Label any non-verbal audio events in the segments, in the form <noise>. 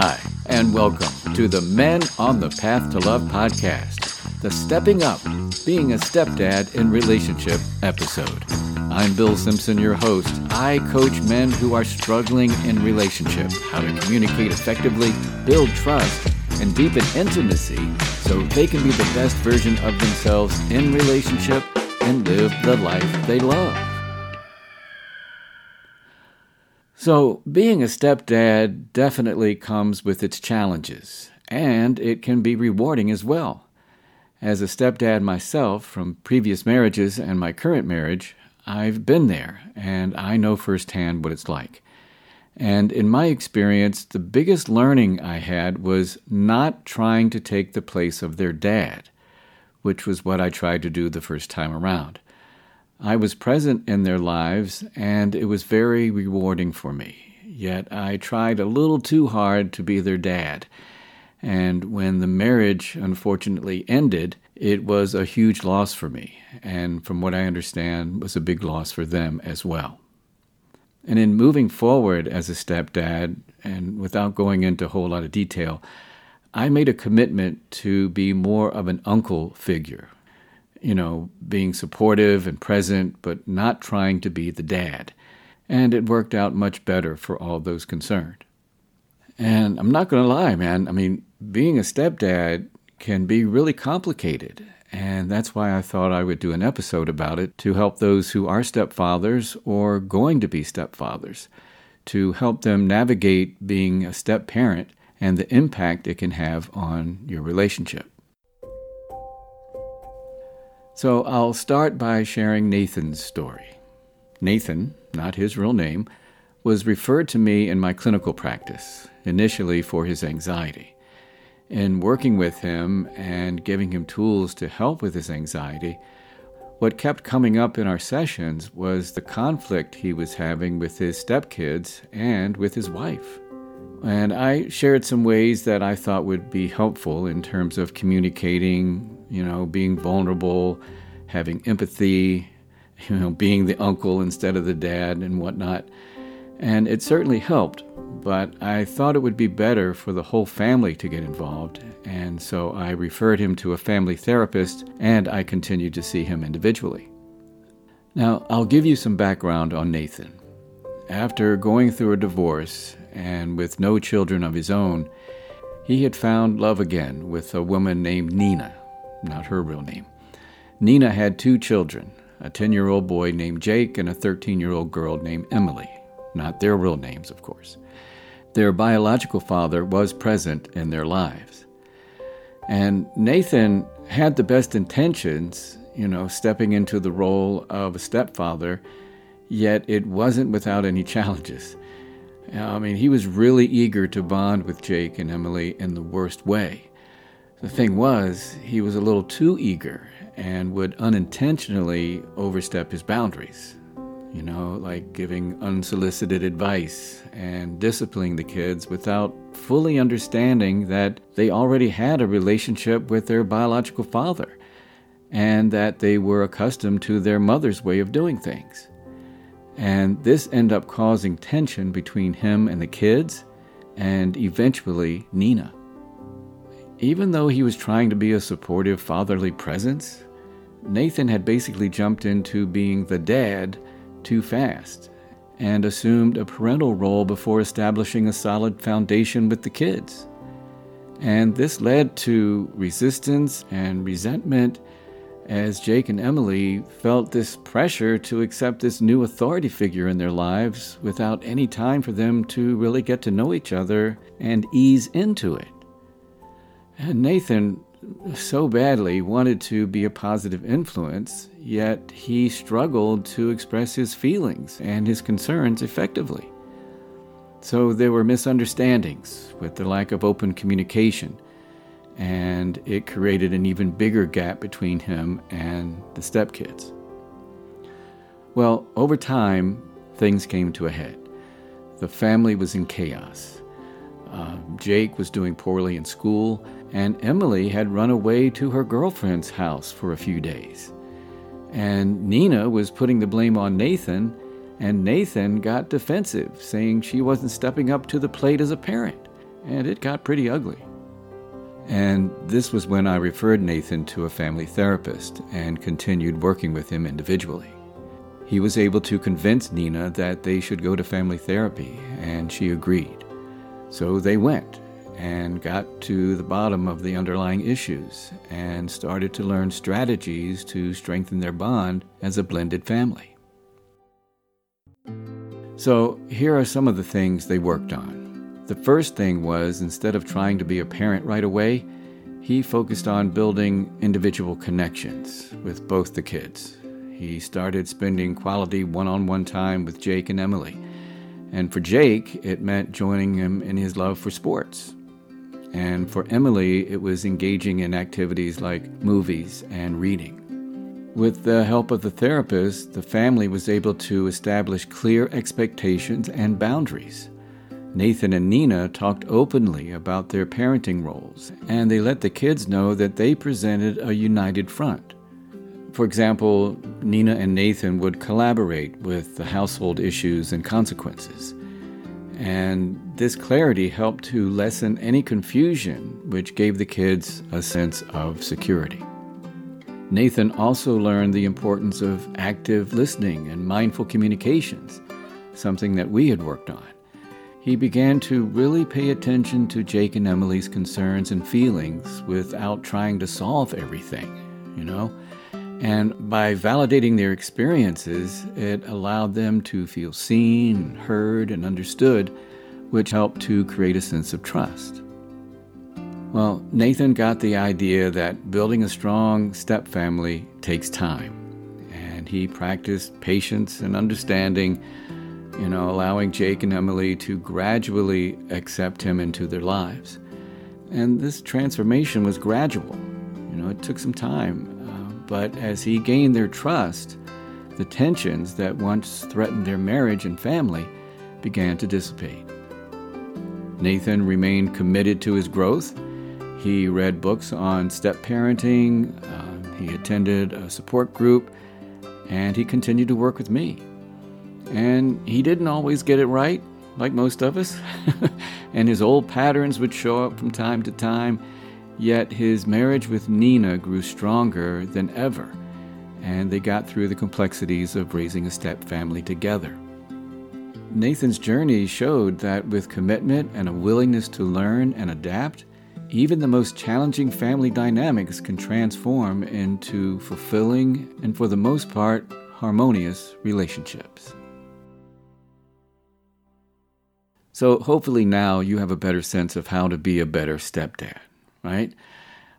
Hi, and welcome to the Men on the Path to Love podcast, the Stepping Up, Being a Stepdad in Relationship episode. I'm Bill Simpson, your host. I coach men who are struggling in relationship, how to communicate effectively, build trust, and deepen intimacy so they can be the best version of themselves in relationship and live the life they love. So, being a stepdad definitely comes with its challenges, and it can be rewarding as well. As a stepdad myself from previous marriages and my current marriage, I've been there and I know firsthand what it's like. And in my experience, the biggest learning I had was not trying to take the place of their dad, which was what I tried to do the first time around. I was present in their lives, and it was very rewarding for me. Yet I tried a little too hard to be their dad. And when the marriage unfortunately ended, it was a huge loss for me, and from what I understand, was a big loss for them as well. And in moving forward as a stepdad, and without going into a whole lot of detail, I made a commitment to be more of an uncle figure you know, being supportive and present, but not trying to be the dad. And it worked out much better for all those concerned. And I'm not going to lie, man. I mean, being a stepdad can be really complicated. And that's why I thought I would do an episode about it to help those who are stepfathers or going to be stepfathers, to help them navigate being a step parent and the impact it can have on your relationship. So I'll start by sharing Nathan's story. Nathan, not his real name, was referred to me in my clinical practice, initially for his anxiety. In working with him and giving him tools to help with his anxiety, what kept coming up in our sessions was the conflict he was having with his stepkids and with his wife. And I shared some ways that I thought would be helpful in terms of communicating, you know, being vulnerable, having empathy, you know, being the uncle instead of the dad and whatnot. And it certainly helped, but I thought it would be better for the whole family to get involved. And so I referred him to a family therapist and I continued to see him individually. Now, I'll give you some background on Nathan. After going through a divorce and with no children of his own, he had found love again with a woman named Nina, not her real name. Nina had two children a 10 year old boy named Jake and a 13 year old girl named Emily. Not their real names, of course. Their biological father was present in their lives. And Nathan had the best intentions, you know, stepping into the role of a stepfather, yet it wasn't without any challenges. I mean, he was really eager to bond with Jake and Emily in the worst way. The thing was, he was a little too eager and would unintentionally overstep his boundaries. You know, like giving unsolicited advice and disciplining the kids without fully understanding that they already had a relationship with their biological father and that they were accustomed to their mother's way of doing things. And this ended up causing tension between him and the kids and eventually Nina. Even though he was trying to be a supportive fatherly presence, Nathan had basically jumped into being the dad too fast and assumed a parental role before establishing a solid foundation with the kids. And this led to resistance and resentment as Jake and Emily felt this pressure to accept this new authority figure in their lives without any time for them to really get to know each other and ease into it. And Nathan so badly wanted to be a positive influence, yet he struggled to express his feelings and his concerns effectively. So there were misunderstandings with the lack of open communication, and it created an even bigger gap between him and the stepkids. Well, over time, things came to a head. The family was in chaos. Uh, Jake was doing poorly in school and Emily had run away to her girlfriend's house for a few days. And Nina was putting the blame on Nathan, and Nathan got defensive, saying she wasn't stepping up to the plate as a parent. and it got pretty ugly. And this was when I referred Nathan to a family therapist and continued working with him individually. He was able to convince Nina that they should go to family therapy, and she agreed. So they went and got to the bottom of the underlying issues and started to learn strategies to strengthen their bond as a blended family. So, here are some of the things they worked on. The first thing was instead of trying to be a parent right away, he focused on building individual connections with both the kids. He started spending quality one on one time with Jake and Emily. And for Jake, it meant joining him in his love for sports. And for Emily, it was engaging in activities like movies and reading. With the help of the therapist, the family was able to establish clear expectations and boundaries. Nathan and Nina talked openly about their parenting roles, and they let the kids know that they presented a united front. For example, Nina and Nathan would collaborate with the household issues and consequences. And this clarity helped to lessen any confusion, which gave the kids a sense of security. Nathan also learned the importance of active listening and mindful communications, something that we had worked on he began to really pay attention to Jake and Emily's concerns and feelings without trying to solve everything, you know? And by validating their experiences, it allowed them to feel seen, heard, and understood, which helped to create a sense of trust. Well, Nathan got the idea that building a strong step family takes time, and he practiced patience and understanding you know, allowing Jake and Emily to gradually accept him into their lives. And this transformation was gradual. You know, it took some time. But as he gained their trust, the tensions that once threatened their marriage and family began to dissipate. Nathan remained committed to his growth. He read books on step parenting, uh, he attended a support group, and he continued to work with me. And he didn't always get it right, like most of us. <laughs> and his old patterns would show up from time to time. Yet his marriage with Nina grew stronger than ever, and they got through the complexities of raising a step family together. Nathan's journey showed that with commitment and a willingness to learn and adapt, even the most challenging family dynamics can transform into fulfilling and, for the most part, harmonious relationships. So hopefully now you have a better sense of how to be a better stepdad, right?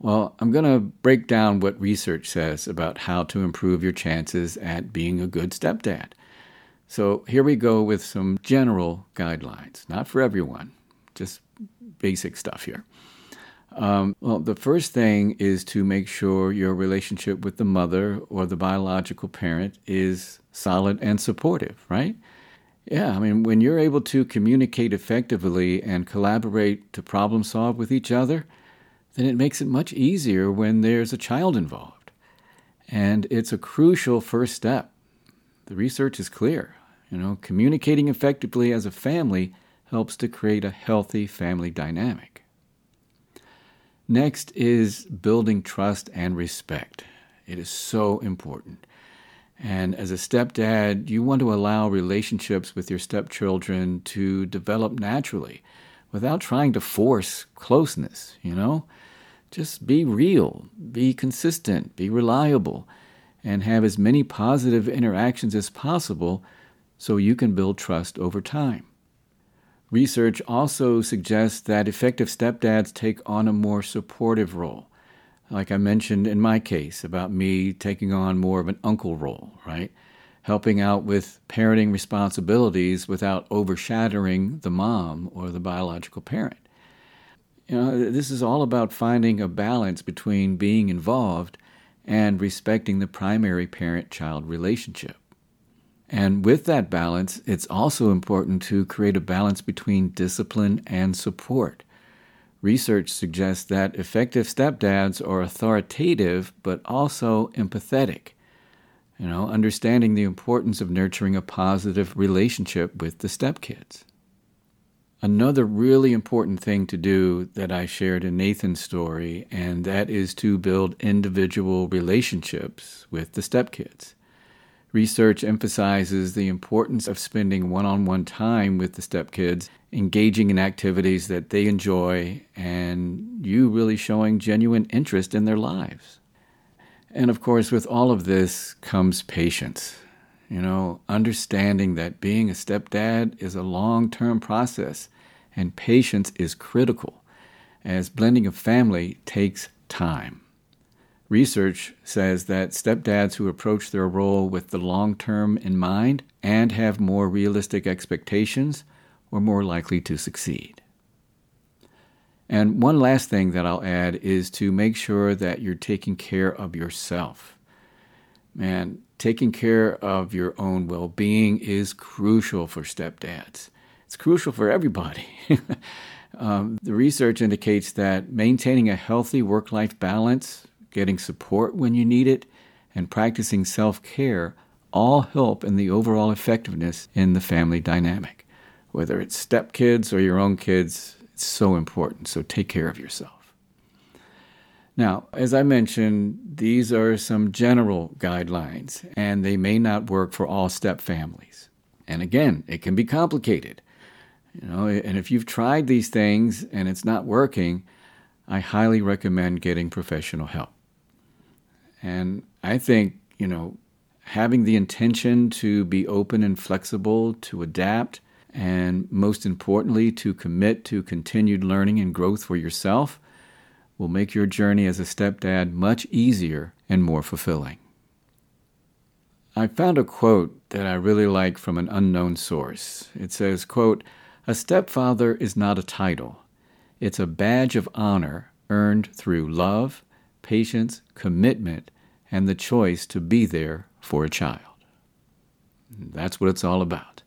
Well, I'm going to break down what research says about how to improve your chances at being a good stepdad. So here we go with some general guidelines, not for everyone, just basic stuff here. Um, well, the first thing is to make sure your relationship with the mother or the biological parent is solid and supportive, right? Yeah, I mean, when you're able to communicate effectively and collaborate to problem solve with each other, then it makes it much easier when there's a child involved. And it's a crucial first step. The research is clear. You know, communicating effectively as a family helps to create a healthy family dynamic. Next is building trust and respect. It is so important. And as a stepdad, you want to allow relationships with your stepchildren to develop naturally without trying to force closeness, you know? Just be real, be consistent, be reliable, and have as many positive interactions as possible so you can build trust over time. Research also suggests that effective stepdads take on a more supportive role like I mentioned in my case about me taking on more of an uncle role, right? Helping out with parenting responsibilities without overshadowing the mom or the biological parent. You know, this is all about finding a balance between being involved and respecting the primary parent child relationship. And with that balance, it's also important to create a balance between discipline and support. Research suggests that effective stepdads are authoritative but also empathetic. You know, understanding the importance of nurturing a positive relationship with the stepkids. Another really important thing to do that I shared in Nathan's story, and that is to build individual relationships with the stepkids. Research emphasizes the importance of spending one on one time with the stepkids, engaging in activities that they enjoy, and you really showing genuine interest in their lives. And of course, with all of this comes patience. You know, understanding that being a stepdad is a long term process and patience is critical, as blending a family takes time. Research says that stepdads who approach their role with the long term in mind and have more realistic expectations are more likely to succeed. And one last thing that I'll add is to make sure that you're taking care of yourself. Man, taking care of your own well being is crucial for stepdads. It's crucial for everybody. <laughs> um, the research indicates that maintaining a healthy work life balance, getting support when you need it, and practicing self care all help in the overall effectiveness in the family dynamic. Whether it's stepkids or your own kids, it's so important. So take care of yourself. Now, as I mentioned, these are some general guidelines, and they may not work for all step families. And again, it can be complicated. You know, and if you've tried these things and it's not working, I highly recommend getting professional help. And I think, you know, having the intention to be open and flexible, to adapt, and most importantly, to commit to continued learning and growth for yourself will make your journey as a stepdad much easier and more fulfilling. I found a quote that I really like from an unknown source. It says, quote, "A stepfather is not a title. It's a badge of honor earned through love, patience, commitment, and the choice to be there for a child." That's what it's all about.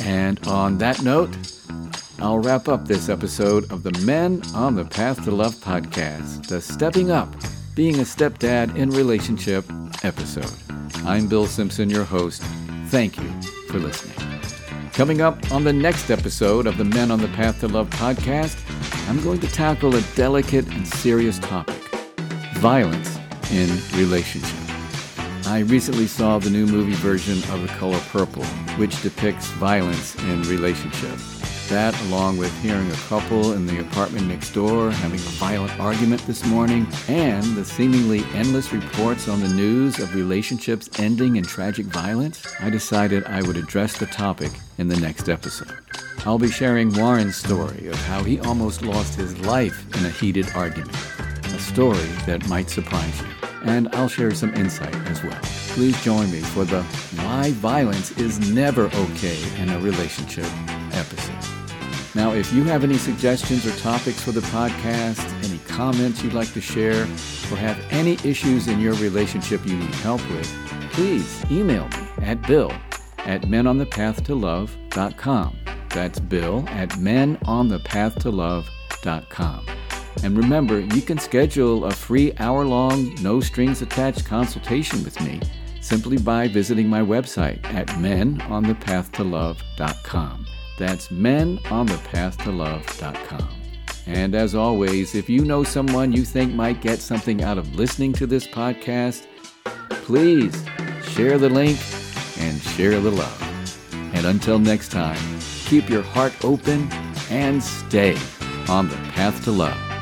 And on that note, I'll wrap up this episode of the Men on the Path to Love podcast, the Stepping Up, Being a Stepdad in Relationship episode. I'm Bill Simpson, your host. Thank you for listening. Coming up on the next episode of the Men on the Path to Love podcast, I'm going to tackle a delicate and serious topic violence in relationships. I recently saw the new movie version of The Color Purple, which depicts violence in relationships. That, along with hearing a couple in the apartment next door having a violent argument this morning, and the seemingly endless reports on the news of relationships ending in tragic violence, I decided I would address the topic in the next episode. I'll be sharing Warren's story of how he almost lost his life in a heated argument, a story that might surprise you and I'll share some insight as well. Please join me for the Why Violence is Never Okay in a Relationship episode. Now, if you have any suggestions or topics for the podcast, any comments you'd like to share, or have any issues in your relationship you need help with, please email me at bill at menonthepathtolove.com. That's bill at menonthepathtolove.com. And remember, you can schedule a free hour long, no strings attached consultation with me simply by visiting my website at menonthepathtolove.com. That's menonthepathtolove.com. And as always, if you know someone you think might get something out of listening to this podcast, please share the link and share the love. And until next time, keep your heart open and stay on the path to love.